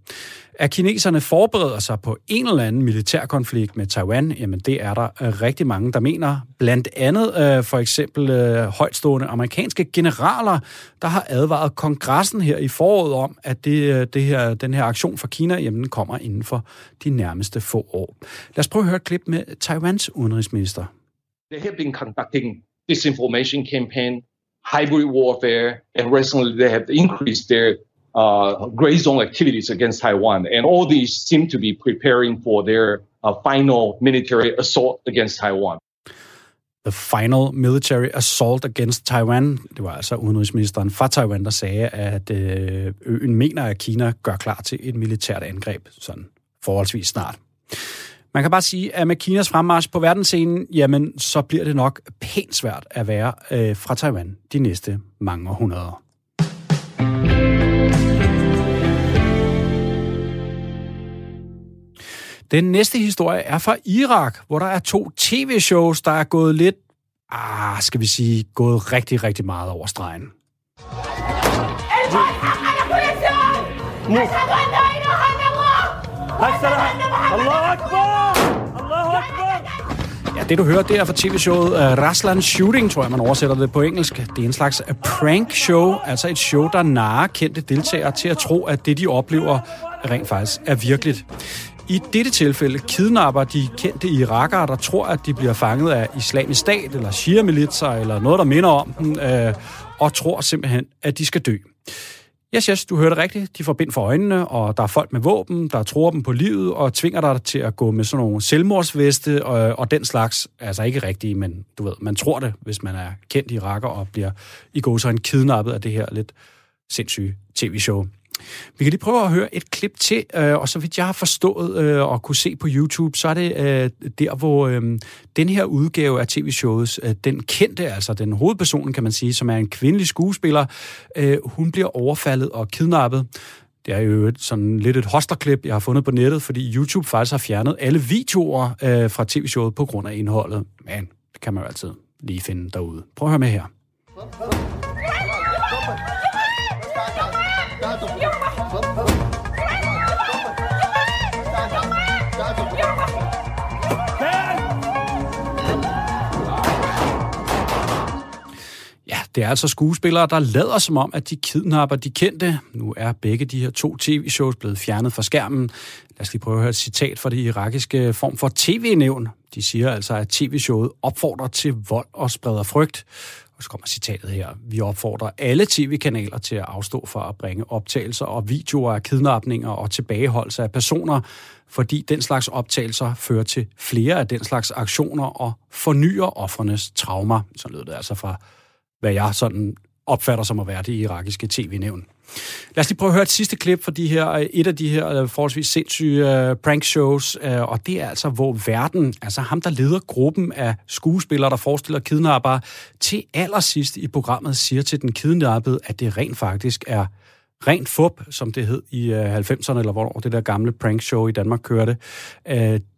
At kineserne forbereder sig på en eller anden militærkonflikt med Taiwan, jamen det er der øh, rigtig mange, der mener. Blandt andet øh, for eksempel øh, højtstående amerikanske generaler, der har advaret kongressen her i foråret om, at det, øh, det her, den her aktion fra Kina jamen, kommer inden for de nærmeste få år. Lad os prøve at høre et klip med Taiwans udenrigsminister. They have been conducting disinformation campaign, hybrid warfare, and recently they have increased their uh, gray zone activities against Taiwan. And all these seem to be preparing for their uh, final military assault against Taiwan. The Final Military Assault Against Taiwan. Det var altså udenrigsministeren fra Taiwan, der sagde, at øh, øen mener, at Kina gør klar til et militært angreb sådan forholdsvis snart. Man kan bare sige, at med Kinas fremmarsch på verdensscenen, jamen, så bliver det nok pænt svært at være øh, fra Taiwan de næste mange århundreder. Den næste historie er fra Irak, hvor der er to tv-shows, der er gået lidt, ah, skal vi sige, gået rigtig, rigtig meget over stregen. Ja, det du hører, det er fra tv-showet uh, Raslan Shooting, tror jeg, man oversætter det på engelsk. Det er en slags øh, prank show, altså et show, der narer kendte deltagere til at tro, at det, de oplever, rent faktisk er virkeligt. I dette tilfælde kidnapper de kendte irakere, der tror, at de bliver fanget af islamisk stat eller shia-militser eller noget, der minder om dem, øh, og tror simpelthen, at de skal dø. Yes, yes, du hørte rigtigt. De får bind for øjnene, og der er folk med våben, der tror dem på livet og tvinger dig til at gå med sådan nogle selvmordsveste og, og den slags. Altså ikke rigtige, men du ved, man tror det, hvis man er kendt iraker og bliver i går så en kidnappet af det her lidt sindssyge tv-show. Vi kan lige prøve at høre et klip til, øh, og så vidt jeg har forstået øh, og kunne se på YouTube, så er det øh, der, hvor den her udgave af tv-showet, den kendte, altså den hovedpersonen, kan man sige, som er en kvindelig skuespiller, hun bliver overfaldet og kidnappet. Det er jo sådan lidt et hosterklip, jeg har fundet på nettet, fordi YouTube faktisk har fjernet alle videoer fra tv-showet på grund af indholdet. Men det kan man jo altid lige finde derude. Prøv at høre med her. Det er altså skuespillere, der lader som om, at de kidnapper de kendte. Nu er begge de her to tv-shows blevet fjernet fra skærmen. Lad os lige prøve at høre et citat fra det irakiske form for tv-nævn. De siger altså, at tv-showet opfordrer til vold og spreder frygt. Og så kommer citatet her. Vi opfordrer alle tv-kanaler til at afstå fra at bringe optagelser og videoer af kidnapninger og tilbageholdelse af personer, fordi den slags optagelser fører til flere af den slags aktioner og fornyer offernes traumer. Så lød det altså fra, hvad jeg sådan opfatter som at være det irakiske tv-nævn. Lad os lige prøve at høre et sidste klip fra de her, et af de her øh, forholdsvis sindssyge uh, prank shows, uh, og det er altså, hvor verden, altså ham, der leder gruppen af skuespillere, der forestiller kidnappere, til allersidst i programmet siger til den kidnappede, at det rent faktisk er rent fup, som det hed i 90'erne, eller hvornår det der gamle prank show i Danmark kørte.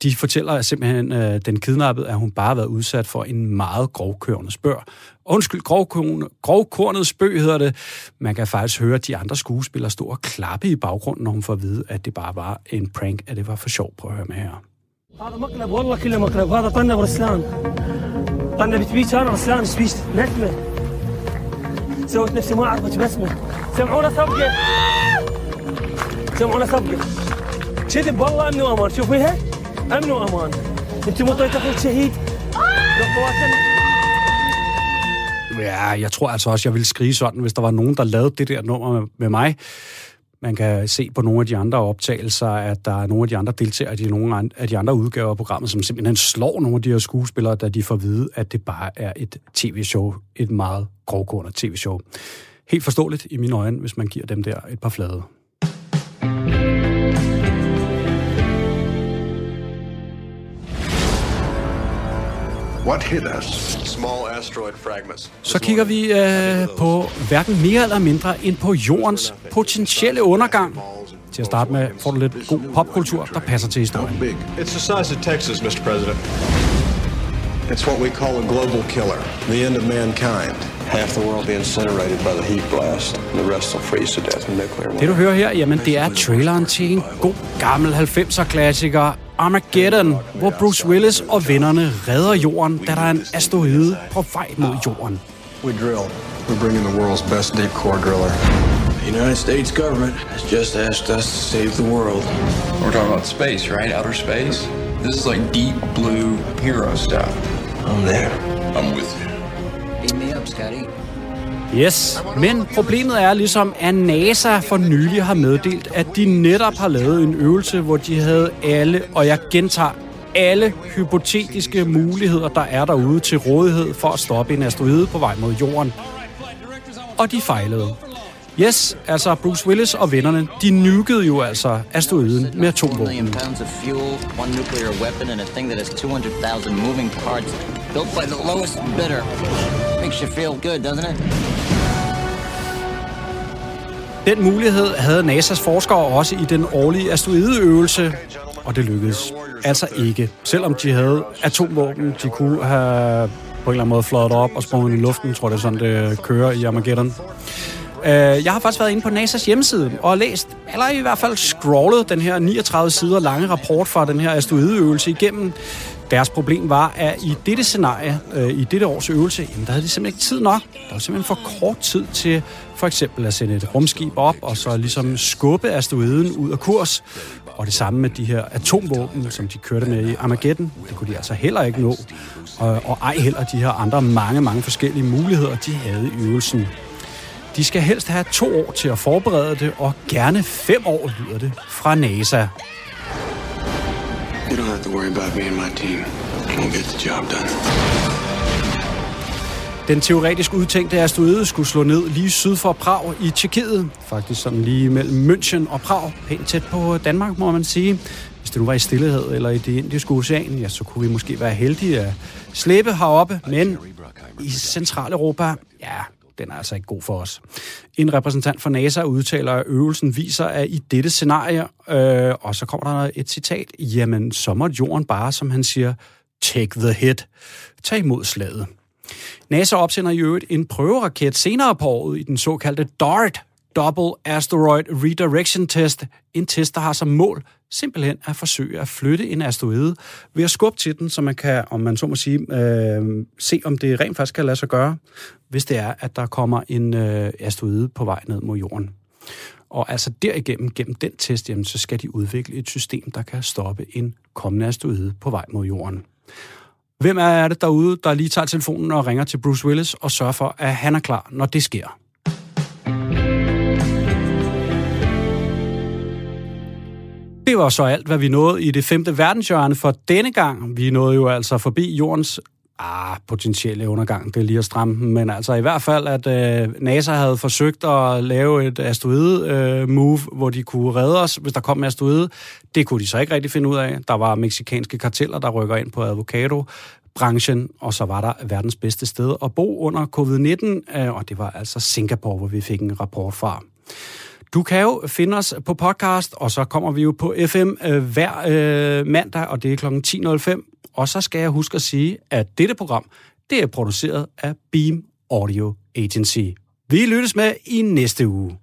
De fortæller simpelthen den kidnappede, at hun bare har været udsat for en meget grovkørende spørg. Undskyld, grovkornet spøg hedder det. Man kan faktisk høre de andre skuespillere stå og klappe i baggrunden, når hun får at vide, at det bare var en prank, at det var for sjov. Prøv at høre med her. هذا مقلب والله كله مقلب هذا طنب رسلان طنب تبيش انا رسلان تبيش نتمه سويت نفسي ما اعرفك بسمه سمعونا سبقه سمعونا سبقه كذب والله امن وامان شوفيها امن وامان انت مو طيت اخوك شهيد لو قواتنا Ja, jeg tror altså også, jeg ville skrige sådan, hvis der var nogen, der lavede det der nummer med, med mig. Man kan se på nogle af de andre optagelser, at der er nogle af de andre deltagere i nogle af de andre udgaver af programmet, som simpelthen slår nogle af de her skuespillere, da de får at vide, at det bare er et tv-show. Et meget grovgående tv-show. Helt forståeligt i mine øjne, hvis man giver dem der et par flade. What hit us? Small. Så kigger vi øh, på hverken mere eller mindre end på jordens potentielle undergang. Til at starte med får du lidt god popkultur, der passer til historien. It's the size of Texas, Mr. President. It's what we call a global killer, the end of mankind. Half the world be incinerated by the heat blast, and the rest will freeze to death in nuclear war. Det du hører her, jamen det er traileren til en god gammel 90'er-klassiker, Armageddon, hvor Bruce Willis og vennerne redder jorden, da der er en asteroide på vej mod jorden. We drill. We're bringing the world's best deep core driller. The United States government has just asked us to save the world. We're talking about space, right? Outer space? This is like deep blue hero stuff. I'm there. I'm with you. Beam me up, Scotty. Yes, men problemet er ligesom, at NASA for nylig har meddelt, at de netop har lavet en øvelse, hvor de havde alle, og jeg gentager, alle hypotetiske muligheder, der er derude til rådighed for at stoppe en asteroide på vej mod jorden. Og de fejlede. Yes, altså Bruce Willis og vennerne, de nukede jo altså asteroiden med atomvåben. built by the lowest bidder. Makes you feel good, doesn't it? Den mulighed havde NASA's forskere også i den årlige asteroideøvelse, og det lykkedes altså ikke. Selvom de havde atomvåben, de kunne have på en eller anden måde fløjet op og sprunget i luften, tror jeg, det er sådan, det kører i Armageddon. Øh, jeg har faktisk været inde på NASA's hjemmeside og læst, eller i hvert fald scrollet den her 39 sider lange rapport fra den her asteroideøvelse igennem. Deres problem var, at i dette scenarie, øh, i dette års øvelse, jamen, der havde de simpelthen ikke tid nok. Der var simpelthen for kort tid til for eksempel at sende et rumskib op, og så ligesom skubbe asteroiden ud af kurs. Og det samme med de her atomvåben, som de kørte med i Armageddon. Det kunne de altså heller ikke nå. Og, og ej heller de her andre mange, mange forskellige muligheder, de havde i øvelsen. De skal helst have to år til at forberede det, og gerne fem år lyder det fra NASA. You don't have to worry about me and my team. We'll get the job done. Den teoretisk udtænkte asteroide skulle slå ned lige syd for Prag i Tjekkiet. Faktisk sådan lige mellem München og Prag. Pænt tæt på Danmark, må man sige. Hvis det nu var i Stillehed eller i det indiske ocean, ja, så kunne vi måske være heldige at slæbe heroppe. Men i Centraleuropa, ja, den er altså ikke god for os. En repræsentant for NASA udtaler, at øvelsen viser, at i dette scenarie, øh, og så kommer der et citat, jamen så må jorden bare, som han siger, take the hit. Tag imod slaget. NASA opsender i øvrigt en prøveraket senere på året i den såkaldte DART, Double Asteroid Redirection Test. En test, der har som mål simpelthen at forsøge at flytte en asteroide ved at skubbe til den, så man kan, om man så må sige, øh, se, om det rent faktisk kan lade sig gøre, hvis det er, at der kommer en øh, asteroide på vej ned mod jorden. Og altså derigennem, gennem den test, jamen, så skal de udvikle et system, der kan stoppe en kommende asteroide på vej mod jorden. Hvem er det derude, der lige tager telefonen og ringer til Bruce Willis og sørger for, at han er klar, når det sker? Det var så alt, hvad vi nåede i det femte verdenshjørne for denne gang. Vi nåede jo altså forbi jordens ah, potentielle undergang, det er lige at stramme men altså i hvert fald, at øh, NASA havde forsøgt at lave et asteroide-move, øh, hvor de kunne redde os, hvis der kom en asteroide. Det kunne de så ikke rigtig finde ud af. Der var meksikanske karteller, der rykker ind på avocado branchen, og så var der verdens bedste sted at bo under covid-19, øh, og det var altså Singapore, hvor vi fik en rapport fra. Du kan jo finde os på podcast, og så kommer vi jo på FM øh, hver øh, mandag, og det er kl. 10.05. Og så skal jeg huske at sige, at dette program, det er produceret af Beam Audio Agency. Vi lyttes med i næste uge.